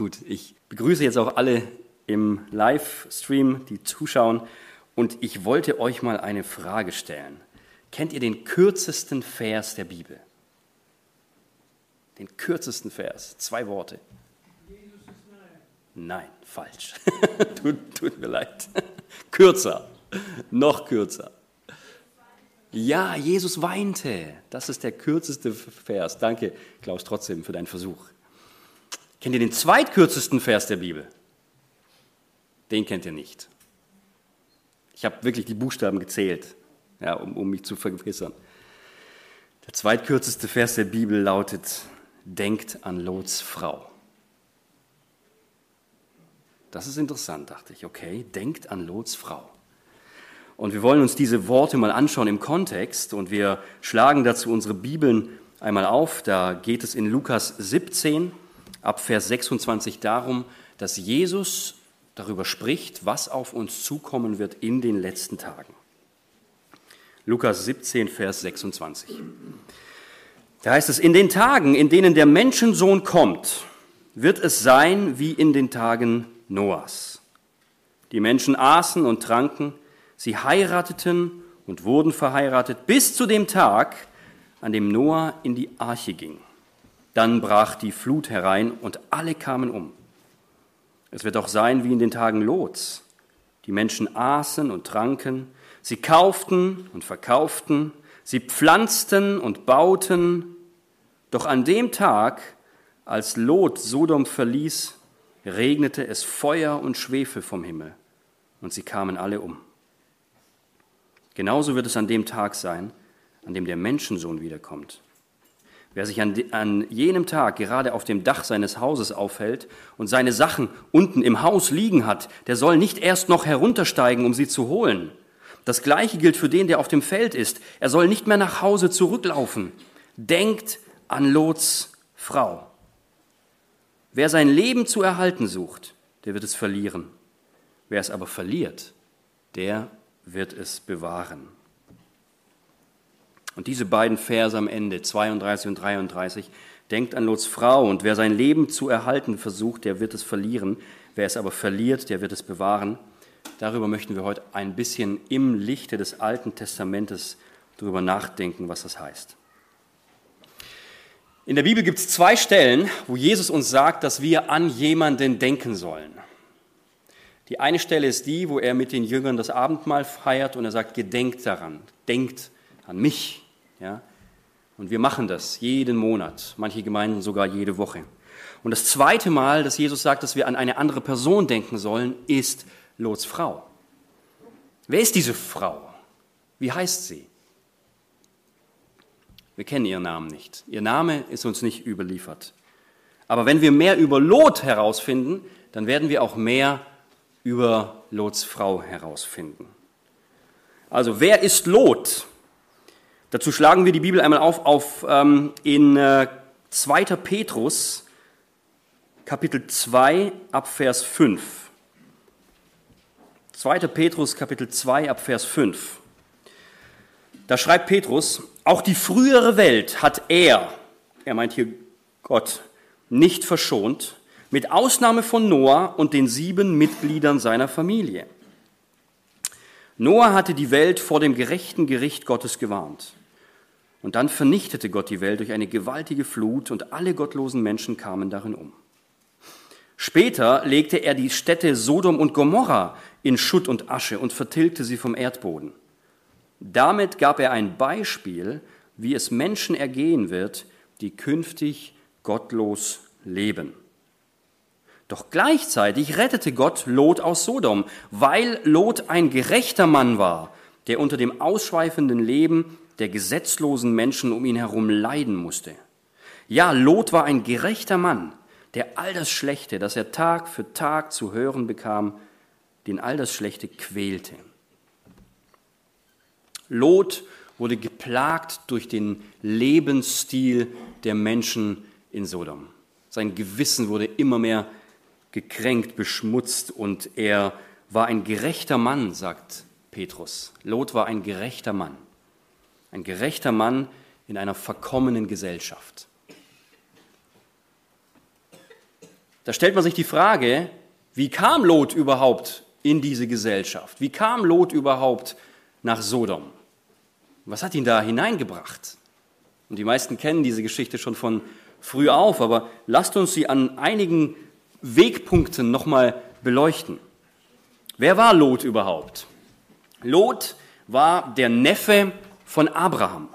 Gut, ich begrüße jetzt auch alle im Livestream, die zuschauen. Und ich wollte euch mal eine Frage stellen. Kennt ihr den kürzesten Vers der Bibel? Den kürzesten Vers, zwei Worte. Nein, falsch. tut, tut mir leid. Kürzer, noch kürzer. Ja, Jesus weinte. Das ist der kürzeste Vers. Danke, Klaus, trotzdem für deinen Versuch. Kennt ihr den zweitkürzesten Vers der Bibel? Den kennt ihr nicht. Ich habe wirklich die Buchstaben gezählt, ja, um, um mich zu vergewissern. Der zweitkürzeste Vers der Bibel lautet, denkt an Lots Frau. Das ist interessant, dachte ich. Okay, denkt an Lots Frau. Und wir wollen uns diese Worte mal anschauen im Kontext und wir schlagen dazu unsere Bibeln einmal auf. Da geht es in Lukas 17 ab Vers 26 darum, dass Jesus darüber spricht, was auf uns zukommen wird in den letzten Tagen. Lukas 17, Vers 26. Da heißt es, in den Tagen, in denen der Menschensohn kommt, wird es sein wie in den Tagen Noahs. Die Menschen aßen und tranken, sie heirateten und wurden verheiratet bis zu dem Tag, an dem Noah in die Arche ging. Dann brach die Flut herein und alle kamen um. Es wird auch sein wie in den Tagen Lots. Die Menschen aßen und tranken, sie kauften und verkauften, sie pflanzten und bauten. Doch an dem Tag, als Lot Sodom verließ, regnete es Feuer und Schwefel vom Himmel und sie kamen alle um. Genauso wird es an dem Tag sein, an dem der Menschensohn wiederkommt. Wer sich an, an, jenem Tag gerade auf dem Dach seines Hauses aufhält und seine Sachen unten im Haus liegen hat, der soll nicht erst noch heruntersteigen, um sie zu holen. Das gleiche gilt für den, der auf dem Feld ist. Er soll nicht mehr nach Hause zurücklaufen. Denkt an Lots Frau. Wer sein Leben zu erhalten sucht, der wird es verlieren. Wer es aber verliert, der wird es bewahren. Und diese beiden Verse am Ende, 32 und 33, denkt an Lots Frau und wer sein Leben zu erhalten versucht, der wird es verlieren. Wer es aber verliert, der wird es bewahren. Darüber möchten wir heute ein bisschen im Lichte des Alten Testamentes darüber nachdenken, was das heißt. In der Bibel gibt es zwei Stellen, wo Jesus uns sagt, dass wir an jemanden denken sollen. Die eine Stelle ist die, wo er mit den Jüngern das Abendmahl feiert und er sagt, gedenkt daran, denkt an mich. Ja? Und wir machen das jeden Monat, manche Gemeinden sogar jede Woche. Und das zweite Mal, dass Jesus sagt, dass wir an eine andere Person denken sollen, ist Lots Frau. Wer ist diese Frau? Wie heißt sie? Wir kennen ihren Namen nicht. Ihr Name ist uns nicht überliefert. Aber wenn wir mehr über Lot herausfinden, dann werden wir auch mehr über Lots Frau herausfinden. Also wer ist Lot? Dazu schlagen wir die Bibel einmal auf, auf ähm, in äh, 2. Petrus, Kapitel 2, ab Vers 5. 2. Petrus, Kapitel 2, ab Vers 5. Da schreibt Petrus, auch die frühere Welt hat er, er meint hier Gott, nicht verschont, mit Ausnahme von Noah und den sieben Mitgliedern seiner Familie. Noah hatte die Welt vor dem gerechten Gericht Gottes gewarnt. Und dann vernichtete Gott die Welt durch eine gewaltige Flut und alle gottlosen Menschen kamen darin um. Später legte er die Städte Sodom und Gomorra in Schutt und Asche und vertilgte sie vom Erdboden. Damit gab er ein Beispiel, wie es Menschen ergehen wird, die künftig gottlos leben. Doch gleichzeitig rettete Gott Lot aus Sodom, weil Lot ein gerechter Mann war, der unter dem ausschweifenden Leben der gesetzlosen Menschen um ihn herum leiden musste. Ja, Lot war ein gerechter Mann, der all das Schlechte, das er Tag für Tag zu hören bekam, den all das Schlechte quälte. Lot wurde geplagt durch den Lebensstil der Menschen in Sodom. Sein Gewissen wurde immer mehr gekränkt, beschmutzt und er war ein gerechter Mann, sagt Petrus. Lot war ein gerechter Mann. Ein gerechter Mann in einer verkommenen Gesellschaft. Da stellt man sich die Frage, wie kam Lot überhaupt in diese Gesellschaft? Wie kam Lot überhaupt nach Sodom? Was hat ihn da hineingebracht? Und die meisten kennen diese Geschichte schon von früh auf, aber lasst uns sie an einigen Wegpunkten nochmal beleuchten. Wer war Lot überhaupt? Lot war der Neffe von Abraham.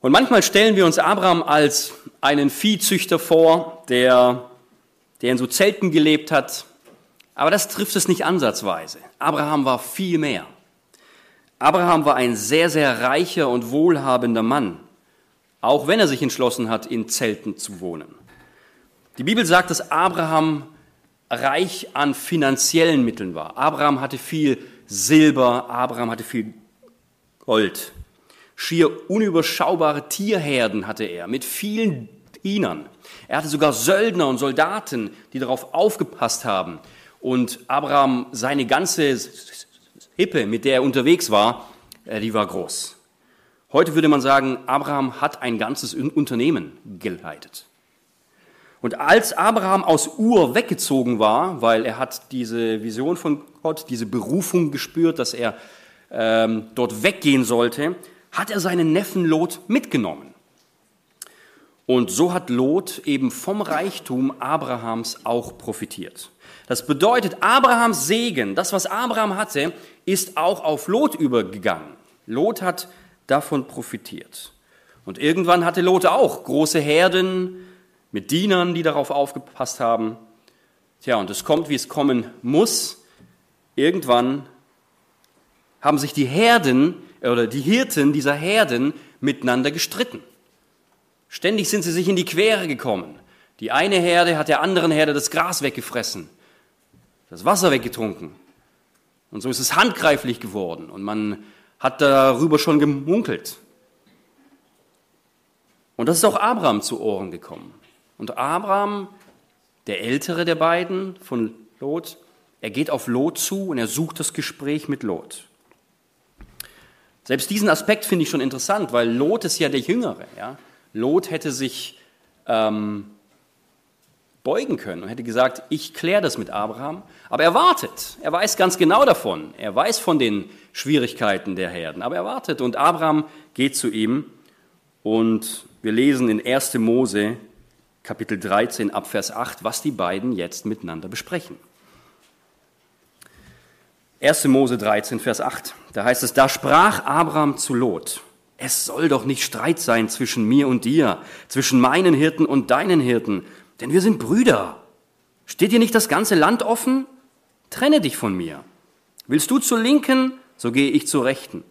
Und manchmal stellen wir uns Abraham als einen Viehzüchter vor, der, der in so Zelten gelebt hat. Aber das trifft es nicht ansatzweise. Abraham war viel mehr. Abraham war ein sehr, sehr reicher und wohlhabender Mann, auch wenn er sich entschlossen hat, in Zelten zu wohnen. Die Bibel sagt, dass Abraham reich an finanziellen Mitteln war. Abraham hatte viel Silber, Abraham hatte viel Gold. Schier unüberschaubare Tierherden hatte er mit vielen Dienern. Er hatte sogar Söldner und Soldaten, die darauf aufgepasst haben. Und Abraham, seine ganze Hippe, mit der er unterwegs war, äh, die war groß. Heute würde man sagen, Abraham hat ein ganzes Unternehmen geleitet. Und als Abraham aus Ur weggezogen war, weil er hat diese Vision von Gott, diese Berufung gespürt, dass er ähm, dort weggehen sollte, hat er seinen Neffen Lot mitgenommen. Und so hat Lot eben vom Reichtum Abrahams auch profitiert. Das bedeutet, Abrahams Segen, das, was Abraham hatte, ist auch auf Lot übergegangen. Lot hat davon profitiert. Und irgendwann hatte Lot auch große Herden mit Dienern, die darauf aufgepasst haben. Tja, und es kommt, wie es kommen muss. Irgendwann haben sich die Herden oder die Hirten dieser Herden miteinander gestritten. Ständig sind sie sich in die Quere gekommen. Die eine Herde hat der anderen Herde das Gras weggefressen, das Wasser weggetrunken. Und so ist es handgreiflich geworden und man hat darüber schon gemunkelt. Und das ist auch Abraham zu Ohren gekommen. Und Abraham, der ältere der beiden von Lot, er geht auf Lot zu und er sucht das Gespräch mit Lot. Selbst diesen Aspekt finde ich schon interessant, weil Lot ist ja der Jüngere. Ja? Lot hätte sich ähm, beugen können und hätte gesagt, ich kläre das mit Abraham. Aber er wartet. Er weiß ganz genau davon. Er weiß von den Schwierigkeiten der Herden. Aber er wartet und Abraham geht zu ihm und wir lesen in 1. Mose Kapitel 13 ab Vers 8, was die beiden jetzt miteinander besprechen. 1. Mose 13, Vers 8. Da heißt es, da sprach Abraham zu Lot, es soll doch nicht Streit sein zwischen mir und dir, zwischen meinen Hirten und deinen Hirten, denn wir sind Brüder. Steht dir nicht das ganze Land offen? Trenne dich von mir. Willst du zur Linken, so gehe ich zur Rechten.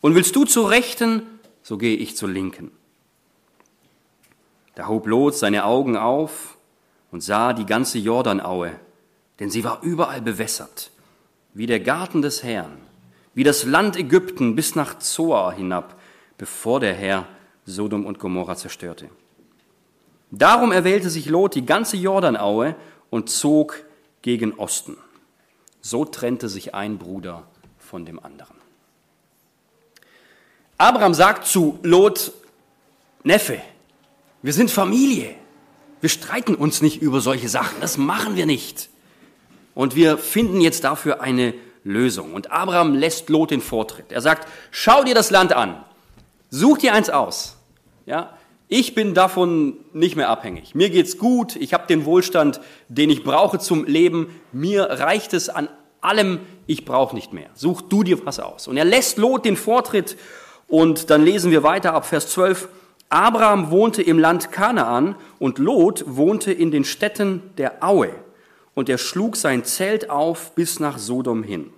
Und willst du zur Rechten, so gehe ich zur Linken. Da hob Lot seine Augen auf und sah die ganze Jordanaue, denn sie war überall bewässert wie der Garten des Herrn, wie das Land Ägypten bis nach Zoar hinab, bevor der Herr Sodom und Gomorra zerstörte. Darum erwählte sich Lot die ganze Jordanaue und zog gegen Osten. So trennte sich ein Bruder von dem anderen. Abraham sagt zu Lot, Neffe, wir sind Familie. Wir streiten uns nicht über solche Sachen. Das machen wir nicht. Und wir finden jetzt dafür eine Lösung. Und Abraham lässt Lot den Vortritt. Er sagt, schau dir das Land an. Such dir eins aus. Ja, ich bin davon nicht mehr abhängig. Mir geht's gut. Ich habe den Wohlstand, den ich brauche zum Leben. Mir reicht es an allem. Ich brauche nicht mehr. Such du dir was aus. Und er lässt Lot den Vortritt. Und dann lesen wir weiter ab Vers 12. Abraham wohnte im Land Kanaan und Lot wohnte in den Städten der Aue und er schlug sein Zelt auf bis nach Sodom hin.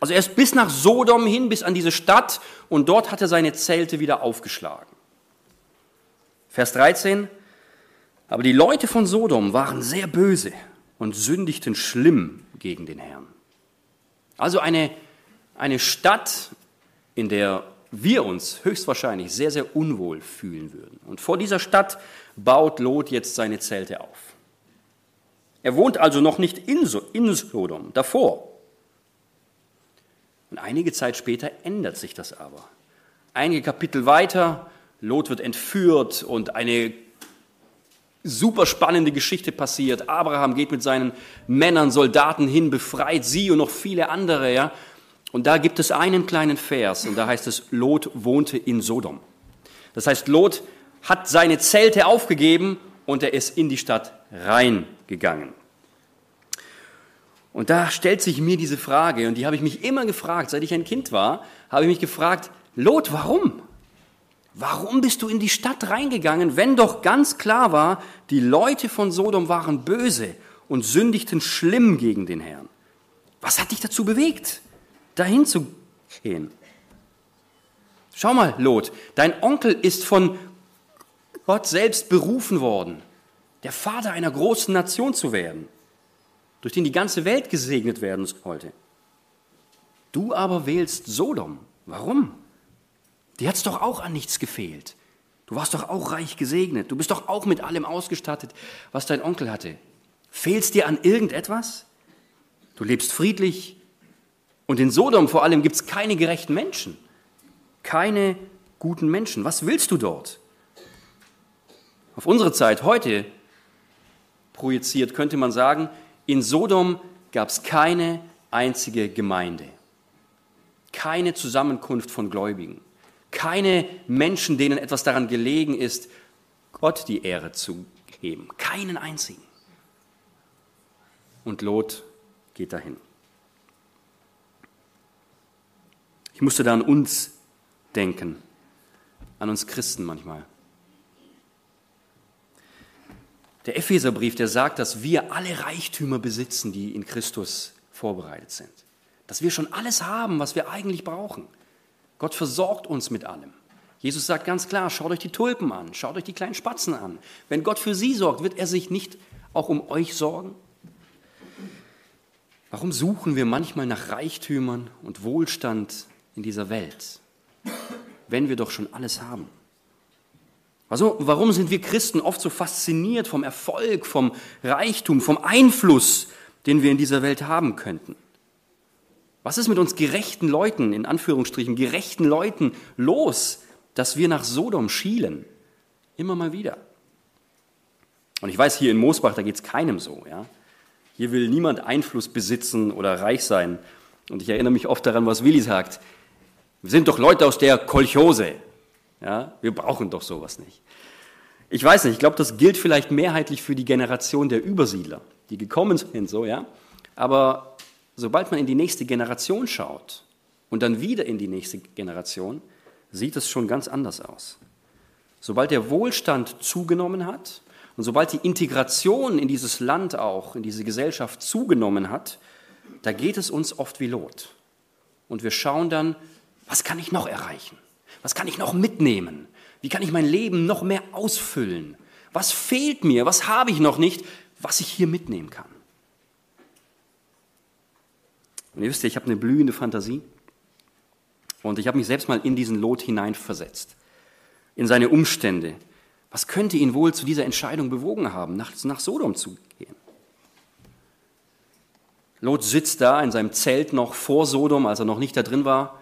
Also er ist bis nach Sodom hin, bis an diese Stadt und dort hat er seine Zelte wieder aufgeschlagen. Vers 13. Aber die Leute von Sodom waren sehr böse und sündigten schlimm gegen den Herrn. Also eine, eine Stadt, in der wir uns höchstwahrscheinlich sehr, sehr unwohl fühlen würden. Und vor dieser Stadt baut Lot jetzt seine Zelte auf. Er wohnt also noch nicht in, Sodom, davor. Und einige Zeit später ändert sich das aber. Einige Kapitel weiter, Lot wird entführt und eine super spannende Geschichte passiert. Abraham geht mit seinen Männern, Soldaten hin, befreit sie und noch viele andere, ja. Und da gibt es einen kleinen Vers und da heißt es, Lot wohnte in Sodom. Das heißt, Lot hat seine Zelte aufgegeben und er ist in die Stadt reingegangen. Und da stellt sich mir diese Frage, und die habe ich mich immer gefragt, seit ich ein Kind war, habe ich mich gefragt, Lot, warum? Warum bist du in die Stadt reingegangen, wenn doch ganz klar war, die Leute von Sodom waren böse und sündigten schlimm gegen den Herrn? Was hat dich dazu bewegt, dahin zu gehen? Schau mal, Lot, dein Onkel ist von Gott selbst berufen worden, der Vater einer großen Nation zu werden, durch den die ganze Welt gesegnet werden sollte. Du aber wählst Sodom. Warum? Hat es doch auch an nichts gefehlt. Du warst doch auch reich gesegnet. Du bist doch auch mit allem ausgestattet, was dein Onkel hatte. Fehlst dir an irgendetwas? Du lebst friedlich. Und in Sodom vor allem gibt es keine gerechten Menschen. Keine guten Menschen. Was willst du dort? Auf unsere Zeit heute projiziert könnte man sagen, in Sodom gab es keine einzige Gemeinde. Keine Zusammenkunft von Gläubigen keine Menschen, denen etwas daran gelegen ist, Gott die Ehre zu geben. Keinen einzigen. Und Lot geht dahin. Ich musste da an uns denken, an uns Christen manchmal. Der Epheserbrief, der sagt, dass wir alle Reichtümer besitzen, die in Christus vorbereitet sind. Dass wir schon alles haben, was wir eigentlich brauchen. Gott versorgt uns mit allem. Jesus sagt ganz klar, schaut euch die Tulpen an, schaut euch die kleinen Spatzen an. Wenn Gott für sie sorgt, wird er sich nicht auch um euch sorgen? Warum suchen wir manchmal nach Reichtümern und Wohlstand in dieser Welt, wenn wir doch schon alles haben? Also, warum sind wir Christen oft so fasziniert vom Erfolg, vom Reichtum, vom Einfluss, den wir in dieser Welt haben könnten? Was ist mit uns gerechten Leuten, in Anführungsstrichen, gerechten Leuten los, dass wir nach Sodom schielen? Immer mal wieder. Und ich weiß, hier in Moosbach, da geht es keinem so. Ja? Hier will niemand Einfluss besitzen oder reich sein. Und ich erinnere mich oft daran, was Willi sagt. Wir sind doch Leute aus der Kolchose. Ja? Wir brauchen doch sowas nicht. Ich weiß nicht, ich glaube, das gilt vielleicht mehrheitlich für die Generation der Übersiedler, die gekommen sind, so, ja. Aber sobald man in die nächste Generation schaut und dann wieder in die nächste Generation, sieht es schon ganz anders aus. Sobald der Wohlstand zugenommen hat und sobald die Integration in dieses Land auch, in diese Gesellschaft zugenommen hat, da geht es uns oft wie Lot. Und wir schauen dann, was kann ich noch erreichen? Was kann ich noch mitnehmen? Wie kann ich mein Leben noch mehr ausfüllen? Was fehlt mir? Was habe ich noch nicht, was ich hier mitnehmen kann? Und ihr wisst ja, ich habe eine blühende Fantasie. Und ich habe mich selbst mal in diesen Lot hineinversetzt, in seine Umstände. Was könnte ihn wohl zu dieser Entscheidung bewogen haben, nach, nach Sodom zu gehen? Lot sitzt da in seinem Zelt noch vor Sodom, als er noch nicht da drin war.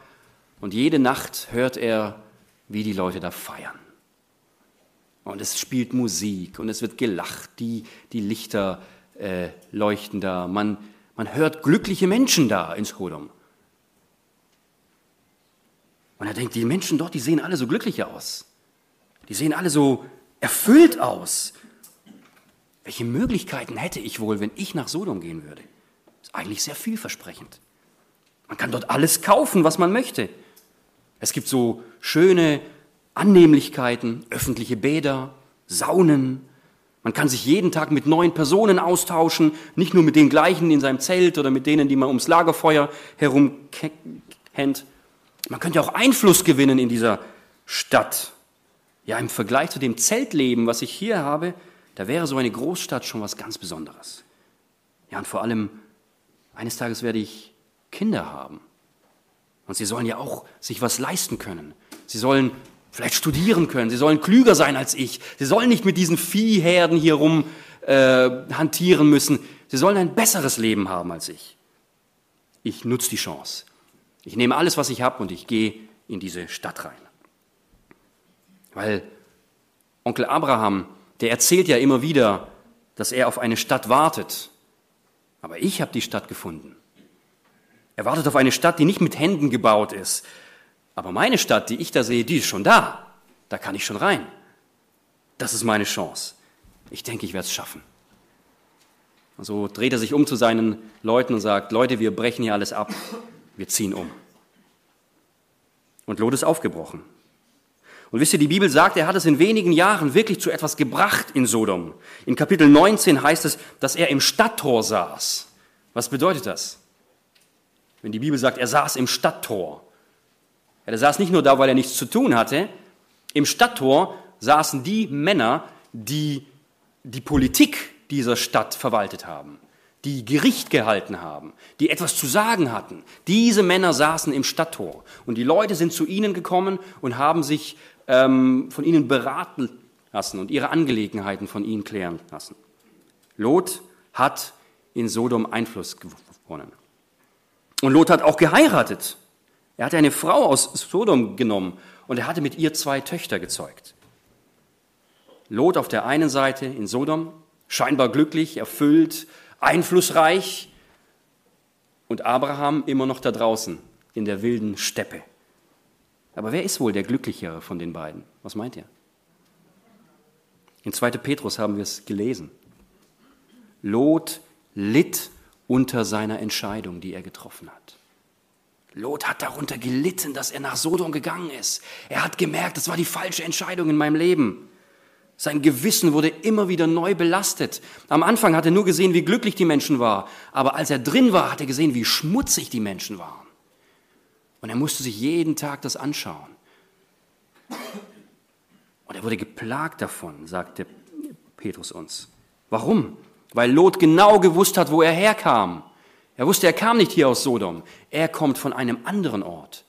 Und jede Nacht hört er, wie die Leute da feiern. Und es spielt Musik und es wird gelacht, die, die Lichter äh, leuchten da. Man man hört glückliche Menschen da in Sodom. Und er denkt, die Menschen dort, die sehen alle so glücklich aus. Die sehen alle so erfüllt aus. Welche Möglichkeiten hätte ich wohl, wenn ich nach Sodom gehen würde? Das ist eigentlich sehr vielversprechend. Man kann dort alles kaufen, was man möchte. Es gibt so schöne Annehmlichkeiten, öffentliche Bäder, Saunen, man kann sich jeden Tag mit neuen Personen austauschen, nicht nur mit den gleichen in seinem Zelt oder mit denen, die man ums Lagerfeuer herum kennt. Man könnte auch Einfluss gewinnen in dieser Stadt. Ja, im Vergleich zu dem Zeltleben, was ich hier habe, da wäre so eine Großstadt schon was ganz Besonderes. Ja, und vor allem, eines Tages werde ich Kinder haben. Und sie sollen ja auch sich was leisten können. Sie sollen vielleicht studieren können. Sie sollen klüger sein als ich. Sie sollen nicht mit diesen Viehherden hier rum äh, hantieren müssen. Sie sollen ein besseres Leben haben als ich. Ich nutze die Chance. Ich nehme alles, was ich habe und ich gehe in diese Stadt rein. Weil Onkel Abraham, der erzählt ja immer wieder, dass er auf eine Stadt wartet. Aber ich habe die Stadt gefunden. Er wartet auf eine Stadt, die nicht mit Händen gebaut ist. Aber meine Stadt, die ich da sehe, die ist schon da. Da kann ich schon rein. Das ist meine Chance. Ich denke, ich werde es schaffen. Und so dreht er sich um zu seinen Leuten und sagt, Leute, wir brechen hier alles ab. Wir ziehen um. Und Lot ist aufgebrochen. Und wisst ihr, die Bibel sagt, er hat es in wenigen Jahren wirklich zu etwas gebracht in Sodom. In Kapitel 19 heißt es, dass er im Stadttor saß. Was bedeutet das? Wenn die Bibel sagt, er saß im Stadttor. Ja, er saß nicht nur da, weil er nichts zu tun hatte. Im Stadttor saßen die Männer, die die Politik dieser Stadt verwaltet haben, die Gericht gehalten haben, die etwas zu sagen hatten. Diese Männer saßen im Stadttor und die Leute sind zu ihnen gekommen und haben sich ähm, von ihnen beraten lassen und ihre Angelegenheiten von ihnen klären lassen. Lot hat in Sodom Einfluss gewonnen. Und Lot hat auch geheiratet. Er hatte eine Frau aus Sodom genommen und er hatte mit ihr zwei Töchter gezeugt. Lot auf der einen Seite in Sodom, scheinbar glücklich, erfüllt, einflussreich und Abraham immer noch da draußen in der wilden Steppe. Aber wer ist wohl der Glücklichere von den beiden? Was meint ihr? In 2. Petrus haben wir es gelesen. Lot litt unter seiner Entscheidung, die er getroffen hat. Lot hat darunter gelitten, dass er nach Sodom gegangen ist. Er hat gemerkt, das war die falsche Entscheidung in meinem Leben. Sein Gewissen wurde immer wieder neu belastet. Am Anfang hat er nur gesehen, wie glücklich die Menschen waren. Aber als er drin war, hat er gesehen, wie schmutzig die Menschen waren. Und er musste sich jeden Tag das anschauen. Und er wurde geplagt davon, sagte Petrus uns. Warum? Weil Lot genau gewusst hat, wo er herkam. Er wusste, er kam nicht hier aus Sodom. Er kommt von einem anderen Ort.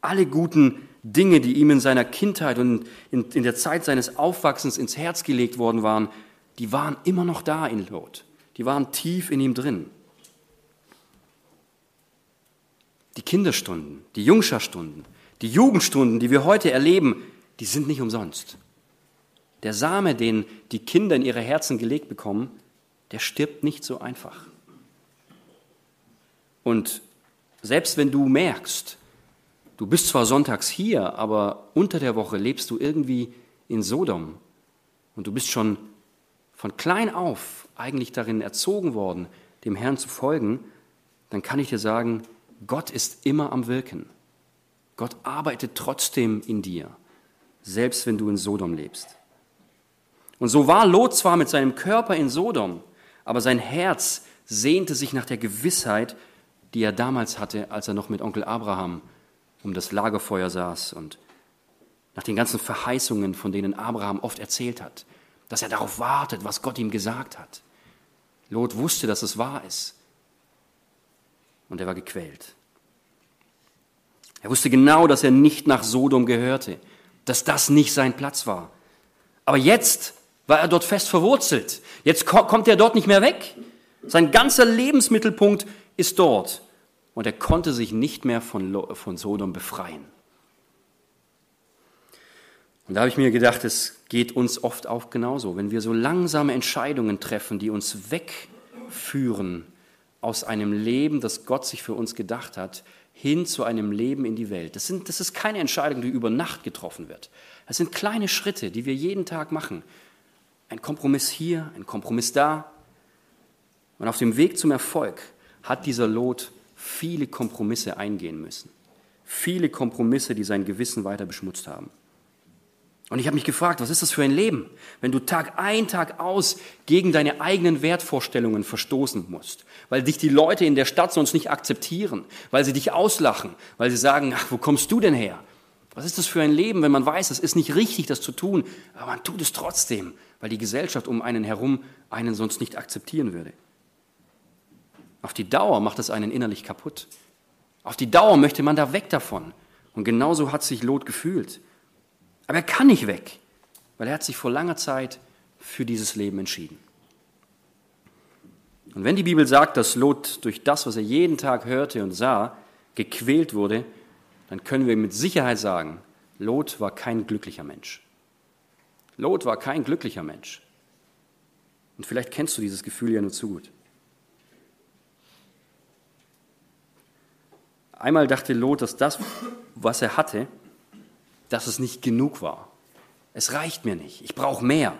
Alle guten Dinge, die ihm in seiner Kindheit und in, in der Zeit seines Aufwachsens ins Herz gelegt worden waren, die waren immer noch da in Lot. Die waren tief in ihm drin. Die Kinderstunden, die Jungscharstunden, die Jugendstunden, die wir heute erleben, die sind nicht umsonst. Der Same, den die Kinder in ihre Herzen gelegt bekommen, der stirbt nicht so einfach. Und selbst wenn du merkst, Du bist zwar sonntags hier, aber unter der Woche lebst du irgendwie in Sodom. Und du bist schon von klein auf eigentlich darin erzogen worden, dem Herrn zu folgen. Dann kann ich dir sagen, Gott ist immer am Wirken. Gott arbeitet trotzdem in dir, selbst wenn du in Sodom lebst. Und so war Lot zwar mit seinem Körper in Sodom, aber sein Herz sehnte sich nach der Gewissheit, die er damals hatte, als er noch mit Onkel Abraham um das Lagerfeuer saß und nach den ganzen Verheißungen, von denen Abraham oft erzählt hat, dass er darauf wartet, was Gott ihm gesagt hat. Lot wusste, dass es wahr ist. Und er war gequält. Er wusste genau, dass er nicht nach Sodom gehörte, dass das nicht sein Platz war. Aber jetzt war er dort fest verwurzelt. Jetzt kommt er dort nicht mehr weg. Sein ganzer Lebensmittelpunkt ist dort und er konnte sich nicht mehr von, von Sodom befreien. Und da habe ich mir gedacht, es geht uns oft auch genauso. Wenn wir so langsame Entscheidungen treffen, die uns wegführen aus einem Leben, das Gott sich für uns gedacht hat, hin zu einem Leben in die Welt. Das, sind, das ist keine Entscheidung, die über Nacht getroffen wird. Das sind kleine Schritte, die wir jeden Tag machen. Ein Kompromiss hier, ein Kompromiss da. Und auf dem Weg zum Erfolg hat dieser Lot viele Kompromisse eingehen müssen. Viele Kompromisse, die sein Gewissen weiter beschmutzt haben. Und ich habe mich gefragt, was ist das für ein Leben, wenn du Tag ein, Tag aus gegen deine eigenen Wertvorstellungen verstoßen musst, weil dich die Leute in der Stadt sonst nicht akzeptieren, weil sie dich auslachen, weil sie sagen, ach, wo kommst du denn her? Was ist das für ein Leben, wenn man weiß, es ist nicht richtig, das zu tun, aber man tut es trotzdem, weil die Gesellschaft um einen herum einen sonst nicht akzeptieren würde? Auf die Dauer macht es einen innerlich kaputt. Auf die Dauer möchte man da weg davon. Und genauso hat sich Lot gefühlt. Aber er kann nicht weg, weil er hat sich vor langer Zeit für dieses Leben entschieden. Und wenn die Bibel sagt, dass Lot durch das, was er jeden Tag hörte und sah, gequält wurde, dann können wir mit Sicherheit sagen, Lot war kein glücklicher Mensch. Lot war kein glücklicher Mensch. Und vielleicht kennst du dieses Gefühl ja nur zu gut. Einmal dachte Lot, dass das, was er hatte, dass es nicht genug war. Es reicht mir nicht, ich brauche mehr.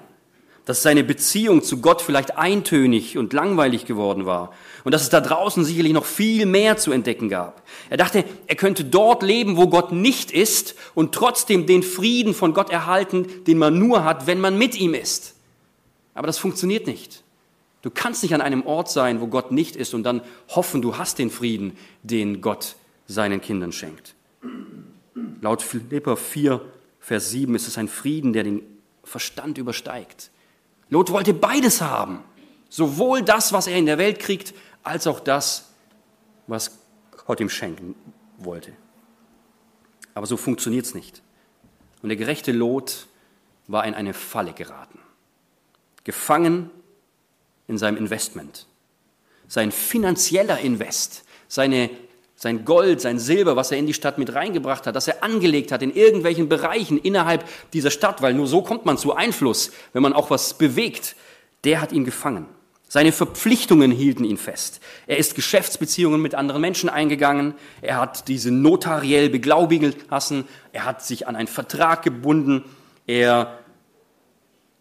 Dass seine Beziehung zu Gott vielleicht eintönig und langweilig geworden war und dass es da draußen sicherlich noch viel mehr zu entdecken gab. Er dachte, er könnte dort leben, wo Gott nicht ist und trotzdem den Frieden von Gott erhalten, den man nur hat, wenn man mit ihm ist. Aber das funktioniert nicht. Du kannst nicht an einem Ort sein, wo Gott nicht ist und dann hoffen, du hast den Frieden, den Gott seinen Kindern schenkt. Laut Philippa 4, Vers 7 ist es ein Frieden, der den Verstand übersteigt. Lot wollte beides haben. Sowohl das, was er in der Welt kriegt, als auch das, was Gott ihm schenken wollte. Aber so funktioniert es nicht. Und der gerechte Lot war in eine Falle geraten. Gefangen in seinem Investment. Sein finanzieller Invest, seine sein Gold, sein Silber, was er in die Stadt mit reingebracht hat, das er angelegt hat in irgendwelchen Bereichen innerhalb dieser Stadt, weil nur so kommt man zu Einfluss, wenn man auch was bewegt, der hat ihn gefangen. Seine Verpflichtungen hielten ihn fest. Er ist Geschäftsbeziehungen mit anderen Menschen eingegangen. Er hat diese notariell beglaubigen lassen. Er hat sich an einen Vertrag gebunden. Er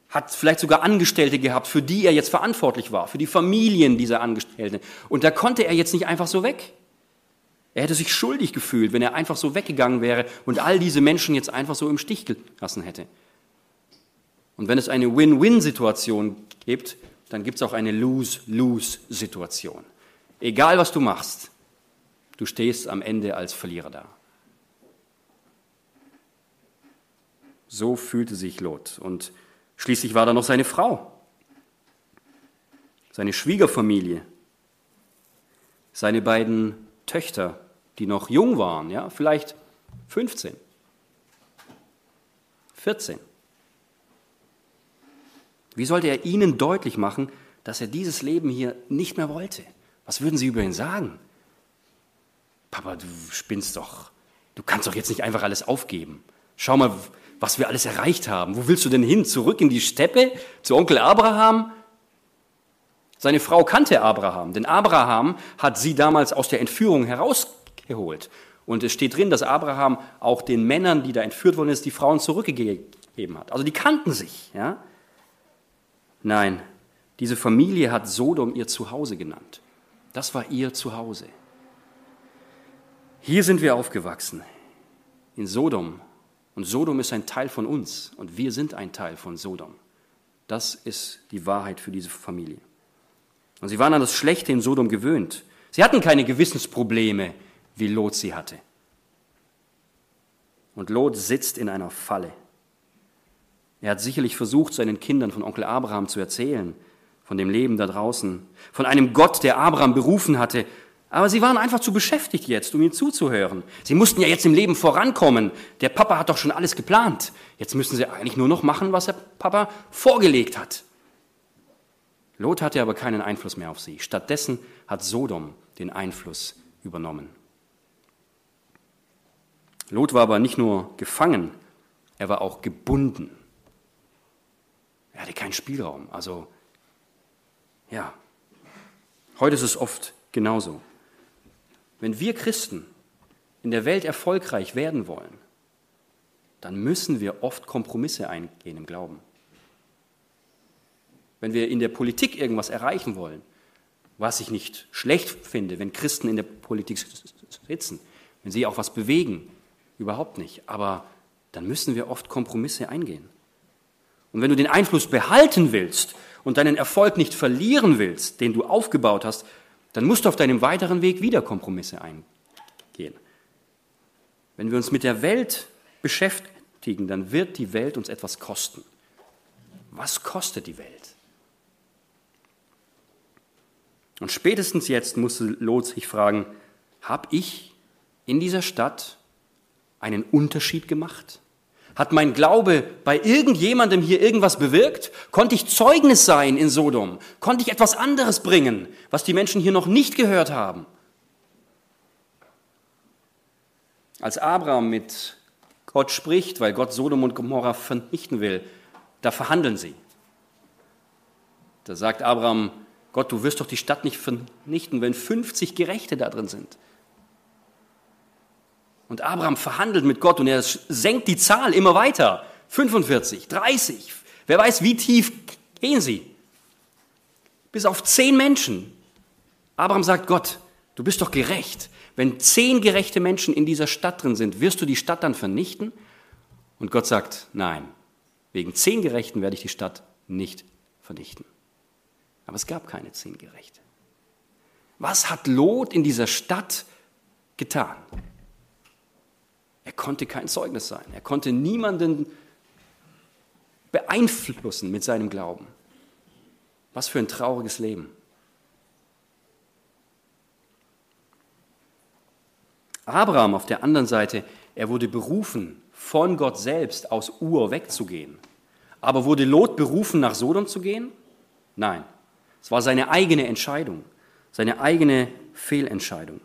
hat vielleicht sogar Angestellte gehabt, für die er jetzt verantwortlich war, für die Familien dieser Angestellten. Und da konnte er jetzt nicht einfach so weg. Er hätte sich schuldig gefühlt, wenn er einfach so weggegangen wäre und all diese Menschen jetzt einfach so im Stich gelassen hätte. Und wenn es eine Win-Win-Situation gibt, dann gibt es auch eine Lose-Lose-Situation. Egal was du machst, du stehst am Ende als Verlierer da. So fühlte sich Lot. Und schließlich war da noch seine Frau, seine Schwiegerfamilie, seine beiden Töchter, die noch jung waren, ja, vielleicht 15, 14. Wie sollte er ihnen deutlich machen, dass er dieses Leben hier nicht mehr wollte? Was würden sie über ihn sagen? Papa, du spinnst doch. Du kannst doch jetzt nicht einfach alles aufgeben. Schau mal, was wir alles erreicht haben. Wo willst du denn hin? Zurück in die Steppe? Zu Onkel Abraham? Seine Frau kannte Abraham, denn Abraham hat sie damals aus der Entführung herausgebracht geholt. Und es steht drin, dass Abraham auch den Männern, die da entführt worden sind, die Frauen zurückgegeben hat. Also die kannten sich. Ja? Nein, diese Familie hat Sodom ihr Zuhause genannt. Das war ihr Zuhause. Hier sind wir aufgewachsen, in Sodom. Und Sodom ist ein Teil von uns und wir sind ein Teil von Sodom. Das ist die Wahrheit für diese Familie. Und sie waren an das Schlechte in Sodom gewöhnt. Sie hatten keine Gewissensprobleme wie Lot sie hatte. Und Lot sitzt in einer Falle. Er hat sicherlich versucht, seinen Kindern von Onkel Abraham zu erzählen, von dem Leben da draußen, von einem Gott, der Abraham berufen hatte. Aber sie waren einfach zu beschäftigt jetzt, um ihm zuzuhören. Sie mussten ja jetzt im Leben vorankommen. Der Papa hat doch schon alles geplant. Jetzt müssen sie eigentlich nur noch machen, was der Papa vorgelegt hat. Lot hatte aber keinen Einfluss mehr auf sie. Stattdessen hat Sodom den Einfluss übernommen. Lot war aber nicht nur gefangen, er war auch gebunden. Er hatte keinen Spielraum. Also, ja, heute ist es oft genauso. Wenn wir Christen in der Welt erfolgreich werden wollen, dann müssen wir oft Kompromisse eingehen im Glauben. Wenn wir in der Politik irgendwas erreichen wollen, was ich nicht schlecht finde, wenn Christen in der Politik sitzen, wenn sie auch was bewegen, Überhaupt nicht. Aber dann müssen wir oft Kompromisse eingehen. Und wenn du den Einfluss behalten willst und deinen Erfolg nicht verlieren willst, den du aufgebaut hast, dann musst du auf deinem weiteren Weg wieder Kompromisse eingehen. Wenn wir uns mit der Welt beschäftigen, dann wird die Welt uns etwas kosten. Was kostet die Welt? Und spätestens jetzt musste Lot sich fragen, habe ich in dieser Stadt einen Unterschied gemacht? Hat mein Glaube bei irgendjemandem hier irgendwas bewirkt? Konnte ich Zeugnis sein in Sodom? Konnte ich etwas anderes bringen, was die Menschen hier noch nicht gehört haben? Als Abraham mit Gott spricht, weil Gott Sodom und Gomorra vernichten will, Da verhandeln sie. Da sagt Abraham, Gott, du wirst doch die Stadt nicht vernichten, wenn 50 Gerechte da drin sind. Und Abraham verhandelt mit Gott und er senkt die Zahl immer weiter. 45, 30, wer weiß, wie tief gehen sie. Bis auf zehn Menschen. Abraham sagt Gott, du bist doch gerecht. Wenn zehn gerechte Menschen in dieser Stadt drin sind, wirst du die Stadt dann vernichten? Und Gott sagt, nein, wegen zehn Gerechten werde ich die Stadt nicht vernichten. Aber es gab keine zehn Gerechte. Was hat Lot in dieser Stadt getan? Er konnte kein Zeugnis sein. Er konnte niemanden beeinflussen mit seinem Glauben. Was für ein trauriges Leben. Abraham auf der anderen Seite, er wurde berufen, von Gott selbst aus Ur wegzugehen. Aber wurde Lot berufen, nach Sodom zu gehen? Nein. Es war seine eigene Entscheidung, seine eigene Fehlentscheidung.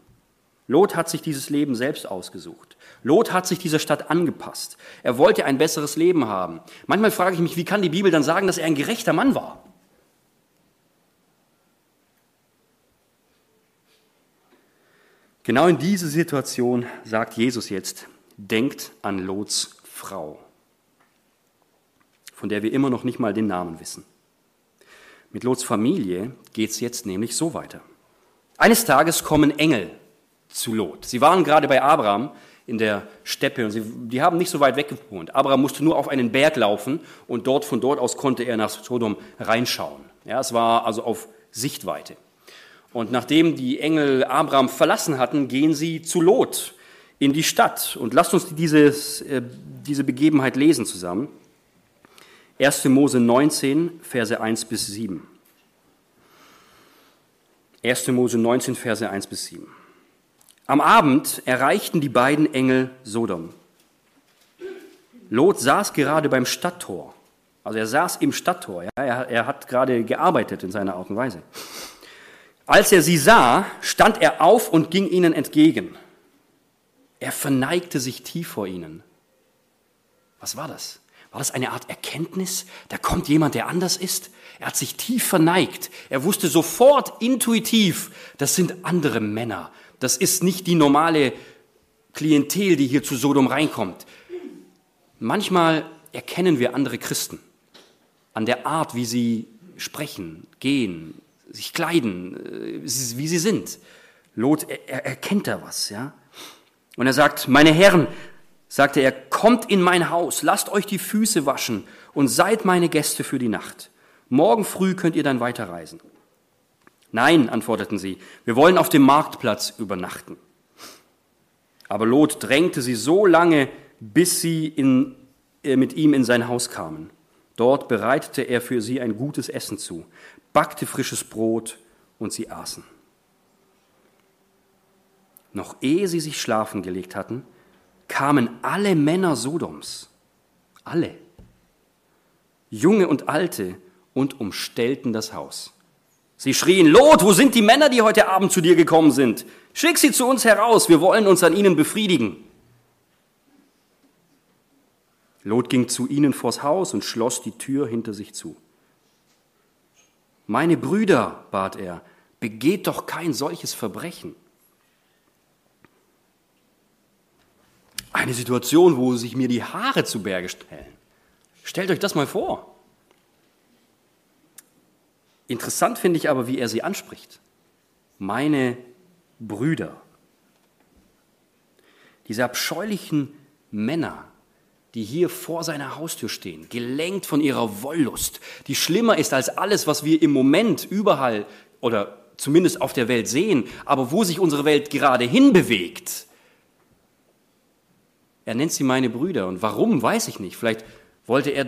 Lot hat sich dieses Leben selbst ausgesucht. Lot hat sich dieser Stadt angepasst. Er wollte ein besseres Leben haben. Manchmal frage ich mich, wie kann die Bibel dann sagen, dass er ein gerechter Mann war? Genau in diese Situation sagt Jesus jetzt, denkt an Lots Frau, von der wir immer noch nicht mal den Namen wissen. Mit Lots Familie geht es jetzt nämlich so weiter. Eines Tages kommen Engel zu Lot. Sie waren gerade bei Abraham in der Steppe und sie, die haben nicht so weit weg gewohnt. Abraham musste nur auf einen Berg laufen und dort, von dort aus konnte er nach Sodom reinschauen. Ja, es war also auf Sichtweite. Und nachdem die Engel Abraham verlassen hatten, gehen sie zu Lot in die Stadt. Und lasst uns dieses, äh, diese Begebenheit lesen zusammen. 1. Mose 19, Verse 1 bis 7. 1. Mose 19, Verse 1 bis 7. Am Abend erreichten die beiden Engel Sodom. Lot saß gerade beim Stadttor. Also er saß im Stadttor. Ja, er, er hat gerade gearbeitet in seiner Art und Weise. Als er sie sah, stand er auf und ging ihnen entgegen. Er verneigte sich tief vor ihnen. Was war das? War das eine Art Erkenntnis? Da kommt jemand, der anders ist? Er hat sich tief verneigt. Er wusste sofort intuitiv, das sind andere Männer. Das ist nicht die normale Klientel, die hier zu Sodom reinkommt. Manchmal erkennen wir andere Christen an der Art, wie sie sprechen, gehen, sich kleiden, äh, wie sie sind. Lot er, erkennt da was, ja. Und er sagt, meine Herren, sagte er, kommt in mein Haus, lasst euch die Füße waschen und seid meine Gäste für die Nacht. Morgen früh könnt ihr dann weiterreisen. Nein, antworteten sie, wir wollen auf dem Marktplatz übernachten. Aber Lot drängte sie so lange, bis sie in, äh, mit ihm in sein Haus kamen. Dort bereitete er für sie ein gutes Essen zu, backte frisches Brot und sie aßen. Noch ehe sie sich schlafen gelegt hatten, kamen alle Männer Sodoms, alle, Junge und Alte, und umstellten das Haus. Sie schrien, Lot, wo sind die Männer, die heute Abend zu dir gekommen sind? Schick sie zu uns heraus, wir wollen uns an ihnen befriedigen. Lot ging zu ihnen vors Haus und schloss die Tür hinter sich zu. Meine Brüder, bat er, begeht doch kein solches Verbrechen. Eine Situation, wo sich mir die Haare zu Berge stellen. Stellt euch das mal vor. Interessant finde ich aber, wie er sie anspricht. Meine Brüder. Diese abscheulichen Männer, die hier vor seiner Haustür stehen, gelenkt von ihrer Wollust, die schlimmer ist als alles, was wir im Moment überall oder zumindest auf der Welt sehen, aber wo sich unsere Welt gerade hinbewegt. Er nennt sie meine Brüder. Und warum, weiß ich nicht. Vielleicht wollte er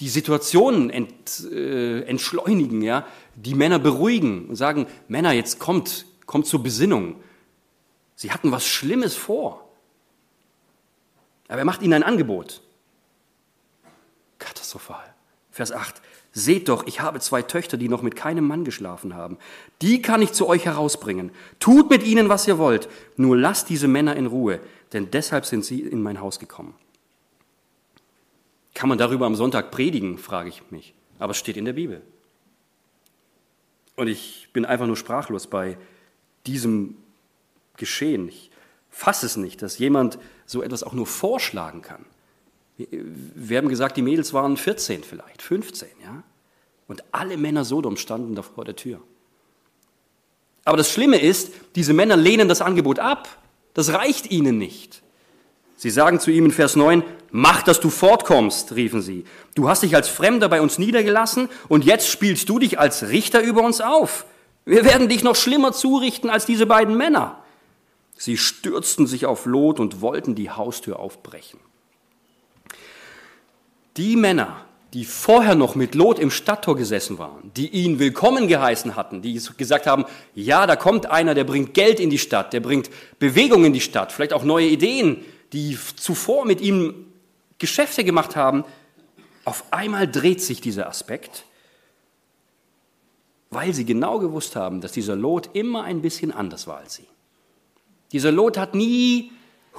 die Situation ent, äh, entschleunigen, ja, die Männer beruhigen und sagen, Männer, jetzt kommt, kommt zur Besinnung. Sie hatten was Schlimmes vor. Aber er macht ihnen ein Angebot. Katastrophal. Vers 8. Seht doch, ich habe zwei Töchter, die noch mit keinem Mann geschlafen haben. Die kann ich zu euch herausbringen. Tut mit ihnen, was ihr wollt. Nur lasst diese Männer in Ruhe denn deshalb sind sie in mein Haus gekommen. Kann man darüber am Sonntag predigen, frage ich mich. Aber es steht in der Bibel. Und ich bin einfach nur sprachlos bei diesem Geschehen. Ich fasse es nicht, dass jemand so etwas auch nur vorschlagen kann. Wir haben gesagt, die Mädels waren 14 vielleicht, 15, ja? Und alle Männer Sodom standen da vor der Tür. Aber das Schlimme ist, diese Männer lehnen das Angebot ab. Das reicht ihnen nicht. Sie sagen zu ihm in Vers 9, mach, dass du fortkommst, riefen sie. Du hast dich als Fremder bei uns niedergelassen und jetzt spielst du dich als Richter über uns auf. Wir werden dich noch schlimmer zurichten als diese beiden Männer. Sie stürzten sich auf Lot und wollten die Haustür aufbrechen. Die Männer, die vorher noch mit Lot im Stadttor gesessen waren, die ihn willkommen geheißen hatten, die gesagt haben, ja, da kommt einer, der bringt Geld in die Stadt, der bringt Bewegung in die Stadt, vielleicht auch neue Ideen, die zuvor mit ihm Geschäfte gemacht haben, auf einmal dreht sich dieser Aspekt, weil sie genau gewusst haben, dass dieser Lot immer ein bisschen anders war als sie. Dieser Lot hat nie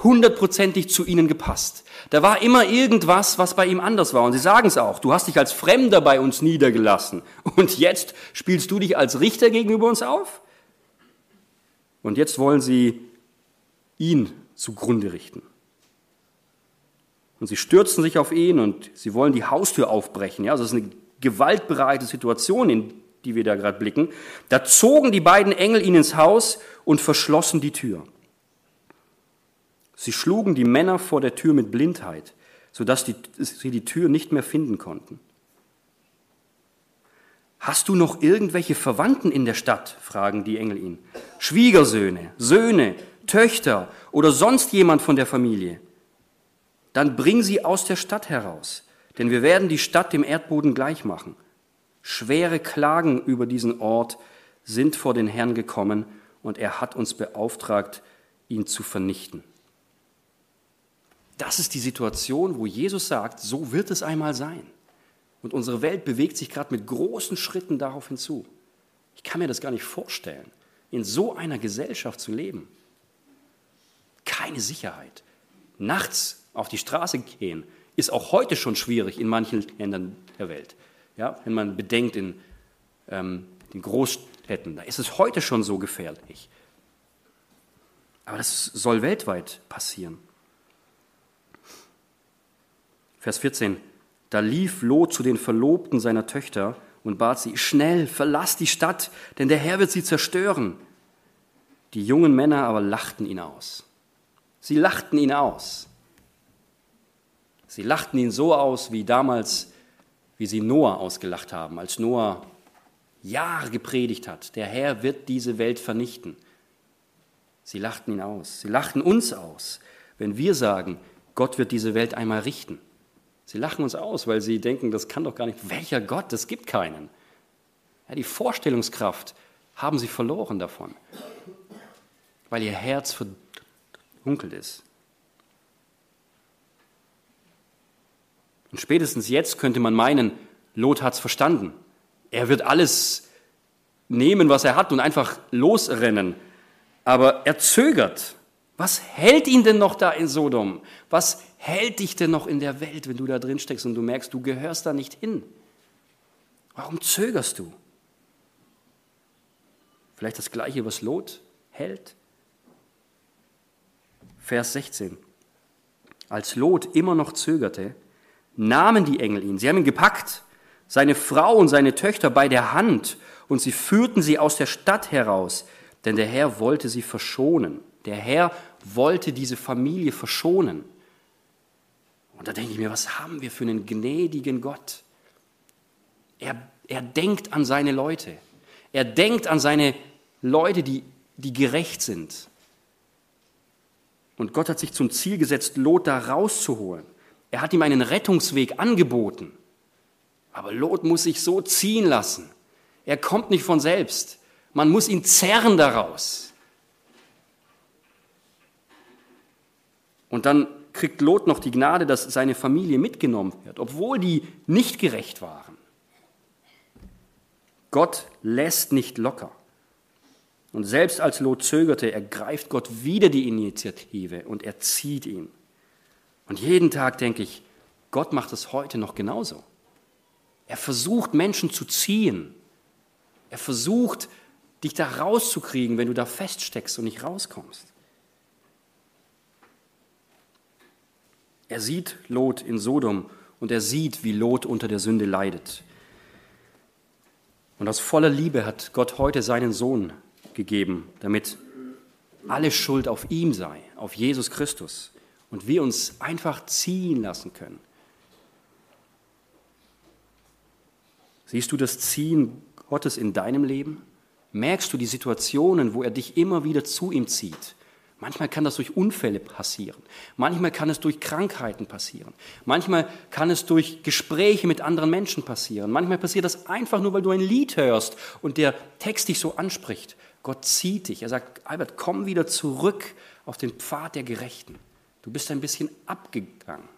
hundertprozentig zu ihnen gepasst. Da war immer irgendwas, was bei ihm anders war. Und sie sagen es auch, du hast dich als Fremder bei uns niedergelassen. Und jetzt spielst du dich als Richter gegenüber uns auf? Und jetzt wollen sie ihn zugrunde richten. Und sie stürzen sich auf ihn und sie wollen die Haustür aufbrechen. Ja, also das ist eine gewaltbereite Situation, in die wir da gerade blicken. Da zogen die beiden Engel ihn ins Haus und verschlossen die Tür. Sie schlugen die Männer vor der Tür mit Blindheit, sodass die, sie die Tür nicht mehr finden konnten. Hast du noch irgendwelche Verwandten in der Stadt? fragen die Engel ihn. Schwiegersöhne, Söhne, Töchter oder sonst jemand von der Familie? Dann bring sie aus der Stadt heraus, denn wir werden die Stadt dem Erdboden gleich machen. Schwere Klagen über diesen Ort sind vor den Herrn gekommen und er hat uns beauftragt, ihn zu vernichten. Das ist die Situation, wo Jesus sagt, so wird es einmal sein. Und unsere Welt bewegt sich gerade mit großen Schritten darauf hinzu. Ich kann mir das gar nicht vorstellen, in so einer Gesellschaft zu leben. Keine Sicherheit. Nachts auf die Straße gehen ist auch heute schon schwierig in manchen Ländern der Welt. Ja, wenn man bedenkt in ähm, den Großstädten, da ist es heute schon so gefährlich. Aber das soll weltweit passieren. Vers 14. Da lief Lot zu den Verlobten seiner Töchter und bat sie, schnell, verlass die Stadt, denn der Herr wird sie zerstören. Die jungen Männer aber lachten ihn aus. Sie lachten ihn aus. Sie lachten ihn so aus, wie damals, wie sie Noah ausgelacht haben, als Noah Jahre gepredigt hat, der Herr wird diese Welt vernichten. Sie lachten ihn aus. Sie lachten uns aus, wenn wir sagen, Gott wird diese Welt einmal richten. Sie lachen uns aus, weil sie denken, das kann doch gar nicht. Welcher Gott? Es gibt keinen. Ja, die Vorstellungskraft haben sie verloren davon, weil ihr Herz verdunkelt ist. Und spätestens jetzt könnte man meinen, Lot hat es verstanden. Er wird alles nehmen, was er hat und einfach losrennen. Aber er zögert. Was hält ihn denn noch da in Sodom? Was hält dich denn noch in der Welt, wenn du da drin steckst und du merkst, du gehörst da nicht hin? Warum zögerst du? Vielleicht das gleiche, was Lot hält? Vers 16. Als Lot immer noch zögerte, nahmen die Engel ihn. Sie haben ihn gepackt, seine Frau und seine Töchter bei der Hand und sie führten sie aus der Stadt heraus, denn der Herr wollte sie verschonen. Der Herr wollte diese Familie verschonen. Und da denke ich mir, was haben wir für einen gnädigen Gott? Er, er denkt an seine Leute. Er denkt an seine Leute, die, die gerecht sind. Und Gott hat sich zum Ziel gesetzt, Lot da rauszuholen. Er hat ihm einen Rettungsweg angeboten. Aber Lot muss sich so ziehen lassen. Er kommt nicht von selbst. Man muss ihn zerren daraus. Und dann kriegt Lot noch die Gnade, dass seine Familie mitgenommen wird, obwohl die nicht gerecht waren. Gott lässt nicht locker. Und selbst als Lot zögerte, ergreift Gott wieder die Initiative und er zieht ihn. Und jeden Tag denke ich, Gott macht es heute noch genauso. Er versucht Menschen zu ziehen. Er versucht dich da rauszukriegen, wenn du da feststeckst und nicht rauskommst. Er sieht Lot in Sodom und er sieht, wie Lot unter der Sünde leidet. Und aus voller Liebe hat Gott heute seinen Sohn gegeben, damit alle Schuld auf ihm sei, auf Jesus Christus, und wir uns einfach ziehen lassen können. Siehst du das Ziehen Gottes in deinem Leben? Merkst du die Situationen, wo er dich immer wieder zu ihm zieht? Manchmal kann das durch Unfälle passieren. Manchmal kann es durch Krankheiten passieren. Manchmal kann es durch Gespräche mit anderen Menschen passieren. Manchmal passiert das einfach nur, weil du ein Lied hörst und der Text dich so anspricht. Gott zieht dich. Er sagt, Albert, komm wieder zurück auf den Pfad der Gerechten. Du bist ein bisschen abgegangen.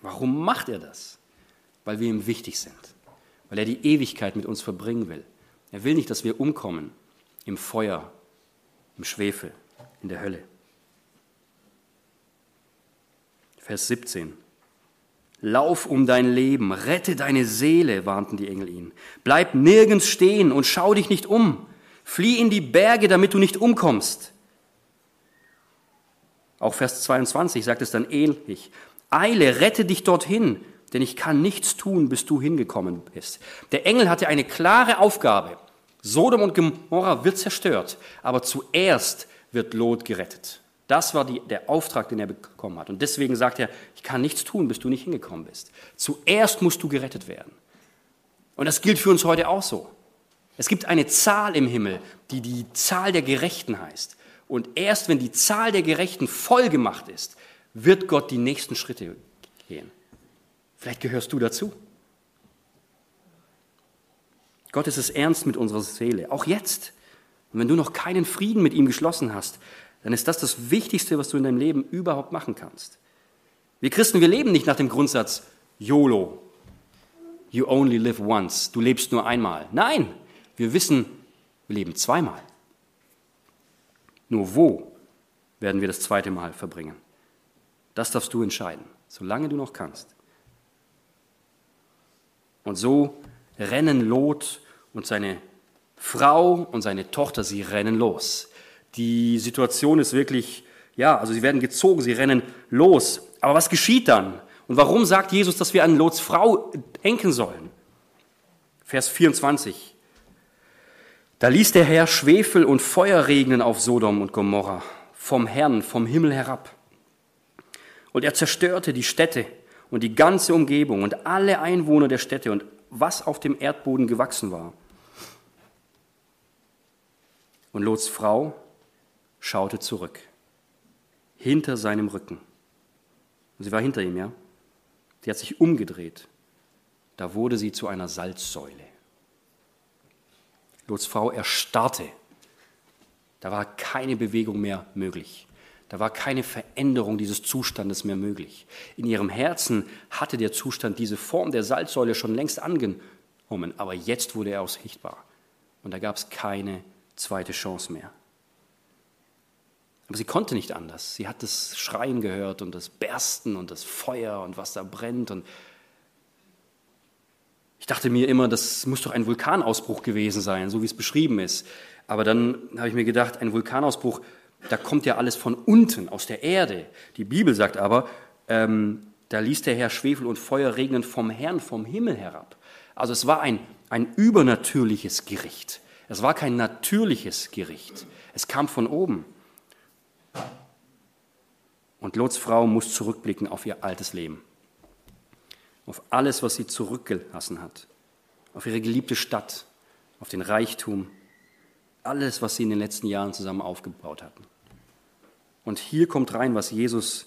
Warum macht er das? Weil wir ihm wichtig sind. Weil er die Ewigkeit mit uns verbringen will. Er will nicht, dass wir umkommen im Feuer, im Schwefel, in der Hölle. Vers 17. Lauf um dein Leben, rette deine Seele, warnten die Engel ihn. Bleib nirgends stehen und schau dich nicht um. Flieh in die Berge, damit du nicht umkommst. Auch Vers 22 sagt es dann ähnlich. Eile, rette dich dorthin, denn ich kann nichts tun, bis du hingekommen bist. Der Engel hatte eine klare Aufgabe. Sodom und Gomorra wird zerstört, aber zuerst wird Lot gerettet. Das war die, der Auftrag, den er bekommen hat. Und deswegen sagt er, ich kann nichts tun, bis du nicht hingekommen bist. Zuerst musst du gerettet werden. Und das gilt für uns heute auch so. Es gibt eine Zahl im Himmel, die die Zahl der Gerechten heißt. Und erst wenn die Zahl der Gerechten voll gemacht ist, wird Gott die nächsten Schritte gehen. Vielleicht gehörst du dazu. Gott ist es ernst mit unserer Seele, auch jetzt. Und wenn du noch keinen Frieden mit ihm geschlossen hast, dann ist das das Wichtigste, was du in deinem Leben überhaupt machen kannst. Wir Christen, wir leben nicht nach dem Grundsatz YOLO, you only live once, du lebst nur einmal. Nein, wir wissen, wir leben zweimal. Nur wo werden wir das zweite Mal verbringen? Das darfst du entscheiden, solange du noch kannst. Und so rennen Lot und seine Frau und seine Tochter, sie rennen los. Die Situation ist wirklich, ja, also sie werden gezogen, sie rennen los. Aber was geschieht dann? Und warum sagt Jesus, dass wir an Lots Frau denken sollen? Vers 24. Da ließ der Herr Schwefel und Feuer regnen auf Sodom und Gomorra, vom Herrn, vom Himmel herab. Und er zerstörte die Städte und die ganze Umgebung und alle Einwohner der Städte und was auf dem Erdboden gewachsen war. Und Lots Frau schaute zurück, hinter seinem Rücken. Sie war hinter ihm, ja? Sie hat sich umgedreht. Da wurde sie zu einer Salzsäule. Lots Frau erstarrte. Da war keine Bewegung mehr möglich. Da war keine Veränderung dieses Zustandes mehr möglich. In ihrem Herzen hatte der Zustand diese Form der Salzsäule schon längst angenommen, aber jetzt wurde er auch sichtbar. Und da gab es keine zweite Chance mehr. Aber sie konnte nicht anders. Sie hat das Schreien gehört und das Bersten und das Feuer und was da brennt. Und ich dachte mir immer, das muss doch ein Vulkanausbruch gewesen sein, so wie es beschrieben ist. Aber dann habe ich mir gedacht, ein Vulkanausbruch da kommt ja alles von unten, aus der Erde. Die Bibel sagt aber, ähm, da ließ der Herr Schwefel und Feuer regnen vom Herrn, vom Himmel herab. Also es war ein, ein übernatürliches Gericht. Es war kein natürliches Gericht. Es kam von oben. Und Lots Frau muss zurückblicken auf ihr altes Leben. Auf alles, was sie zurückgelassen hat. Auf ihre geliebte Stadt, auf den Reichtum, alles, was sie in den letzten Jahren zusammen aufgebaut hatten. Und hier kommt rein, was Jesus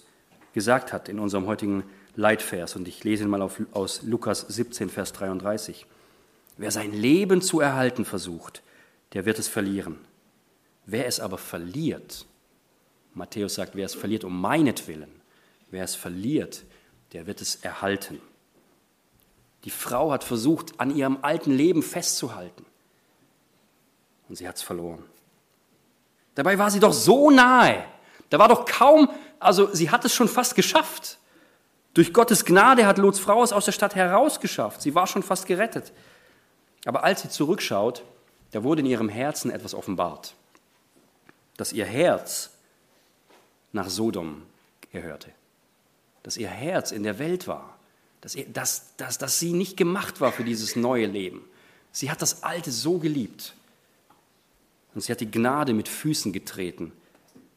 gesagt hat in unserem heutigen Leitvers. Und ich lese ihn mal auf, aus Lukas 17, Vers 33. Wer sein Leben zu erhalten versucht, der wird es verlieren. Wer es aber verliert, Matthäus sagt, wer es verliert um meinetwillen, wer es verliert, der wird es erhalten. Die Frau hat versucht, an ihrem alten Leben festzuhalten und sie hat es verloren. Dabei war sie doch so nahe. Da war doch kaum Also sie hat es schon fast geschafft. Durch Gottes Gnade hat Lots Frau es aus der Stadt herausgeschafft. Sie war schon fast gerettet. Aber als sie zurückschaut, da wurde in ihrem Herzen etwas offenbart, dass ihr Herz nach Sodom gehörte, dass ihr Herz in der Welt war, dass, dass, dass, dass sie nicht gemacht war für dieses neue Leben. Sie hat das Alte so geliebt und sie hat die Gnade mit Füßen getreten,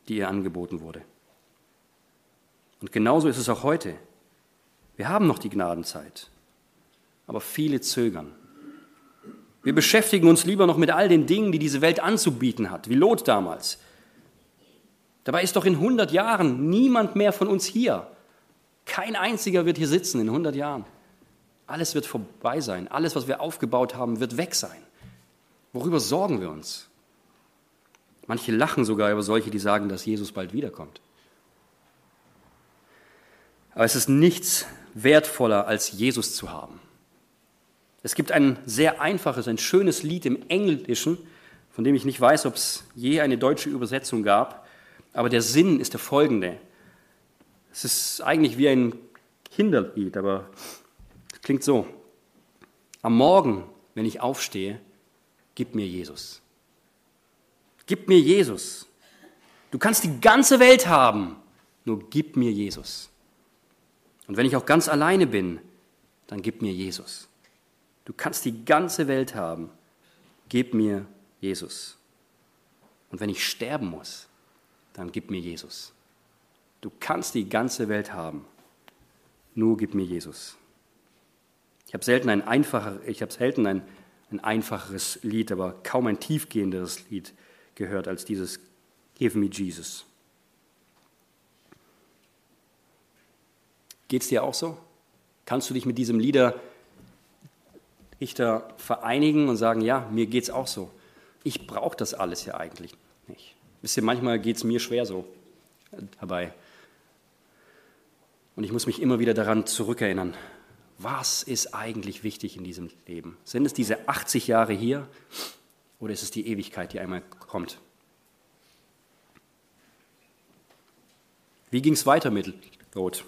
die ihr angeboten wurde. Und genauso ist es auch heute. Wir haben noch die Gnadenzeit, aber viele zögern. Wir beschäftigen uns lieber noch mit all den Dingen, die diese Welt anzubieten hat, wie Lot damals. Dabei ist doch in 100 Jahren niemand mehr von uns hier. Kein einziger wird hier sitzen in 100 Jahren. Alles wird vorbei sein. Alles, was wir aufgebaut haben, wird weg sein. Worüber sorgen wir uns? Manche lachen sogar über solche, die sagen, dass Jesus bald wiederkommt. Aber es ist nichts wertvoller, als Jesus zu haben. Es gibt ein sehr einfaches, ein schönes Lied im Englischen, von dem ich nicht weiß, ob es je eine deutsche Übersetzung gab, aber der Sinn ist der folgende. Es ist eigentlich wie ein Kinderlied, aber es klingt so. Am Morgen, wenn ich aufstehe, gib mir Jesus. Gib mir Jesus. Du kannst die ganze Welt haben, nur gib mir Jesus. Und wenn ich auch ganz alleine bin, dann gib mir Jesus. Du kannst die ganze Welt haben, gib mir Jesus. Und wenn ich sterben muss, dann gib mir Jesus. Du kannst die ganze Welt haben, nur gib mir Jesus. Ich habe selten ein einfacher, ich habe selten ein, ein einfacheres Lied, aber kaum ein tiefgehenderes Lied gehört als dieses Give me Jesus. Geht es dir auch so? Kannst du dich mit diesem Liederdichter vereinigen und sagen, ja, mir geht es auch so. Ich brauche das alles ja eigentlich nicht. Wisst ihr, manchmal geht es mir schwer so dabei. Und ich muss mich immer wieder daran zurückerinnern, was ist eigentlich wichtig in diesem Leben? Sind es diese 80 Jahre hier oder ist es die Ewigkeit, die einmal kommt? Wie ging es weiter mit Lot?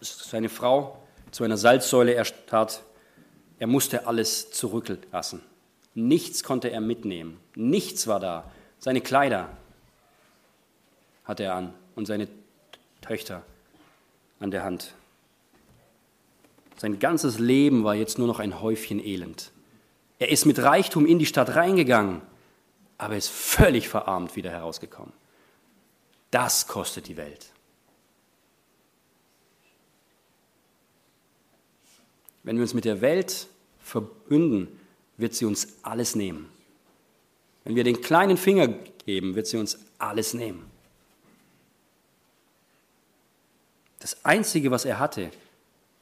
seine Frau zu einer Salzsäule erstarrt. Er musste alles zurücklassen. Nichts konnte er mitnehmen. Nichts war da. Seine Kleider hatte er an und seine Töchter an der Hand. Sein ganzes Leben war jetzt nur noch ein Häufchen Elend. Er ist mit Reichtum in die Stadt reingegangen, aber ist völlig verarmt wieder herausgekommen. Das kostet die Welt. Wenn wir uns mit der Welt verbünden, wird sie uns alles nehmen. Wenn wir den kleinen Finger geben, wird sie uns alles nehmen. Das Einzige, was er hatte,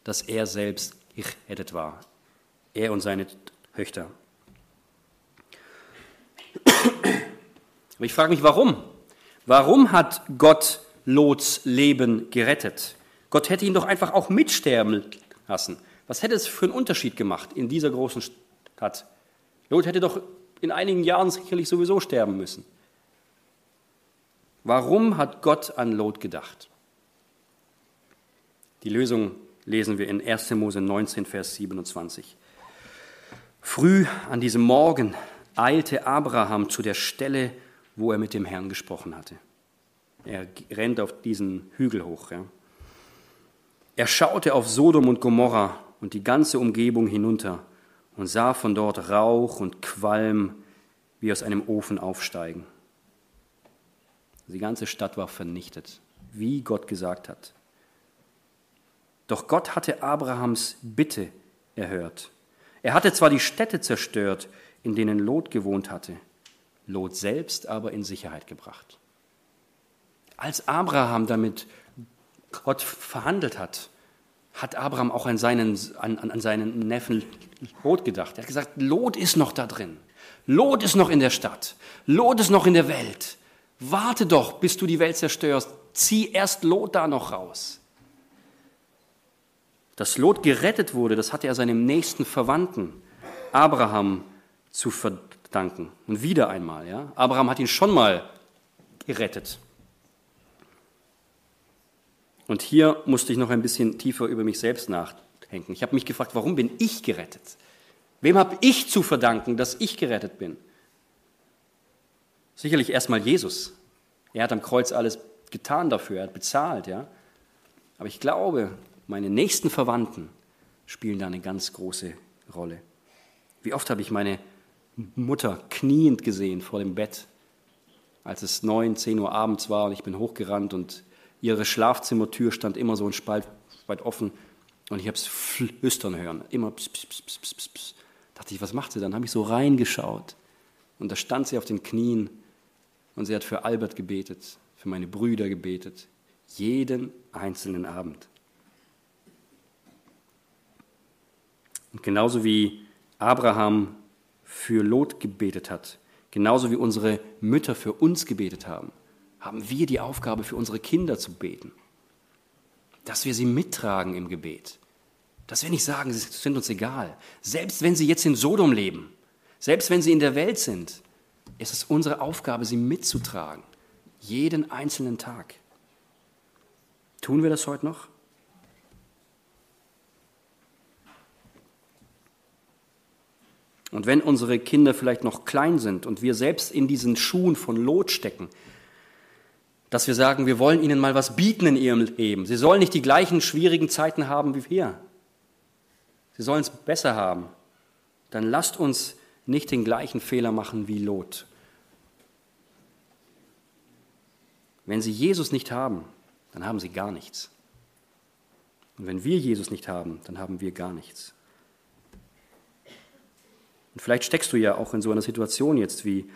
dass er selbst gerettet war. Er und seine Töchter. Aber ich frage mich, warum? Warum hat Gott Lots Leben gerettet? Gott hätte ihn doch einfach auch mitsterben lassen. Was hätte es für einen Unterschied gemacht in dieser großen Stadt? Lot hätte doch in einigen Jahren sicherlich sowieso sterben müssen. Warum hat Gott an Lot gedacht? Die Lösung lesen wir in 1. Mose 19, Vers 27. Früh an diesem Morgen eilte Abraham zu der Stelle, wo er mit dem Herrn gesprochen hatte. Er rennt auf diesen Hügel hoch. Ja. Er schaute auf Sodom und Gomorra und die ganze Umgebung hinunter und sah von dort Rauch und Qualm wie aus einem Ofen aufsteigen. Die ganze Stadt war vernichtet, wie Gott gesagt hat. Doch Gott hatte Abrahams Bitte erhört. Er hatte zwar die Städte zerstört, in denen Lot gewohnt hatte, Lot selbst aber in Sicherheit gebracht. Als Abraham damit Gott verhandelt hat, hat Abraham auch an seinen, an, an seinen Neffen Lot gedacht. Er hat gesagt, Lot ist noch da drin. Lot ist noch in der Stadt. Lot ist noch in der Welt. Warte doch, bis du die Welt zerstörst. Zieh erst Lot da noch raus. Dass Lot gerettet wurde, das hatte er seinem nächsten Verwandten, Abraham, zu verdanken. Und wieder einmal, ja. Abraham hat ihn schon mal gerettet. Und hier musste ich noch ein bisschen tiefer über mich selbst nachdenken. Ich habe mich gefragt, warum bin ich gerettet? Wem habe ich zu verdanken, dass ich gerettet bin? Sicherlich erstmal Jesus. Er hat am Kreuz alles getan dafür, er hat bezahlt, ja. Aber ich glaube, meine nächsten Verwandten spielen da eine ganz große Rolle. Wie oft habe ich meine Mutter kniend gesehen vor dem Bett, als es neun, zehn Uhr abends war und ich bin hochgerannt und ihre Schlafzimmertür stand immer so ein Spalt weit offen und ich habe es flüstern hören, immer pss, pss, pss, pss, pss, pss. Dachte ich, was macht sie dann? Habe ich so reingeschaut und da stand sie auf den Knien und sie hat für Albert gebetet, für meine Brüder gebetet, jeden einzelnen Abend. Und genauso wie Abraham für Lot gebetet hat, genauso wie unsere Mütter für uns gebetet haben, haben wir die Aufgabe, für unsere Kinder zu beten. Dass wir sie mittragen im Gebet. Dass wir nicht sagen, sie sind uns egal. Selbst wenn sie jetzt in Sodom leben, selbst wenn sie in der Welt sind, ist es unsere Aufgabe, sie mitzutragen. Jeden einzelnen Tag. Tun wir das heute noch? Und wenn unsere Kinder vielleicht noch klein sind und wir selbst in diesen Schuhen von Lot stecken, dass wir sagen, wir wollen ihnen mal was bieten in ihrem Leben. Sie sollen nicht die gleichen schwierigen Zeiten haben wie wir. Sie sollen es besser haben. Dann lasst uns nicht den gleichen Fehler machen wie Lot. Wenn sie Jesus nicht haben, dann haben sie gar nichts. Und wenn wir Jesus nicht haben, dann haben wir gar nichts. Und vielleicht steckst du ja auch in so einer Situation jetzt wie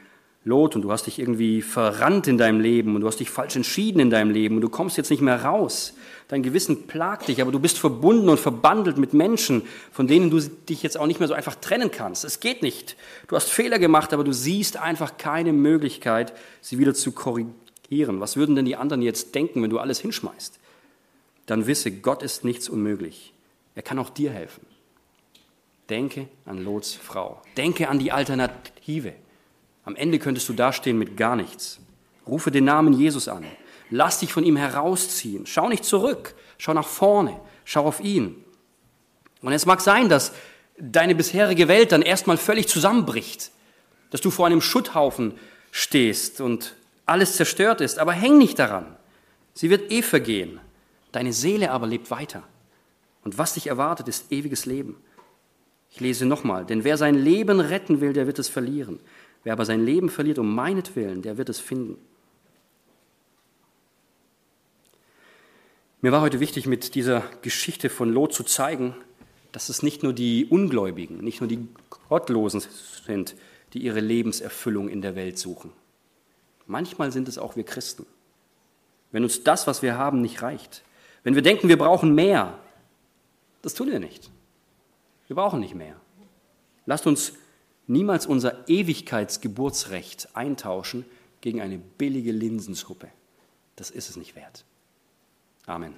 Lot und du hast dich irgendwie verrannt in deinem Leben und du hast dich falsch entschieden in deinem Leben und du kommst jetzt nicht mehr raus. Dein Gewissen plagt dich, aber du bist verbunden und verbandelt mit Menschen, von denen du dich jetzt auch nicht mehr so einfach trennen kannst. Es geht nicht. Du hast Fehler gemacht, aber du siehst einfach keine Möglichkeit, sie wieder zu korrigieren. Was würden denn die anderen jetzt denken, wenn du alles hinschmeißt? Dann wisse, Gott ist nichts unmöglich. Er kann auch dir helfen. Denke an Lots Frau. Denke an die Alternative. Am Ende könntest du dastehen mit gar nichts. Rufe den Namen Jesus an. Lass dich von ihm herausziehen. Schau nicht zurück. Schau nach vorne. Schau auf ihn. Und es mag sein, dass deine bisherige Welt dann erstmal völlig zusammenbricht. Dass du vor einem Schutthaufen stehst und alles zerstört ist. Aber häng nicht daran. Sie wird eh vergehen. Deine Seele aber lebt weiter. Und was dich erwartet, ist ewiges Leben. Ich lese nochmal, denn wer sein Leben retten will, der wird es verlieren. Wer aber sein Leben verliert um meinetwillen, der wird es finden. Mir war heute wichtig, mit dieser Geschichte von Lot zu zeigen, dass es nicht nur die Ungläubigen, nicht nur die Gottlosen sind, die ihre Lebenserfüllung in der Welt suchen. Manchmal sind es auch wir Christen. Wenn uns das, was wir haben, nicht reicht, wenn wir denken, wir brauchen mehr, das tun wir nicht. Wir brauchen nicht mehr. Lasst uns niemals unser Ewigkeitsgeburtsrecht eintauschen gegen eine billige Linsensuppe. Das ist es nicht wert. Amen.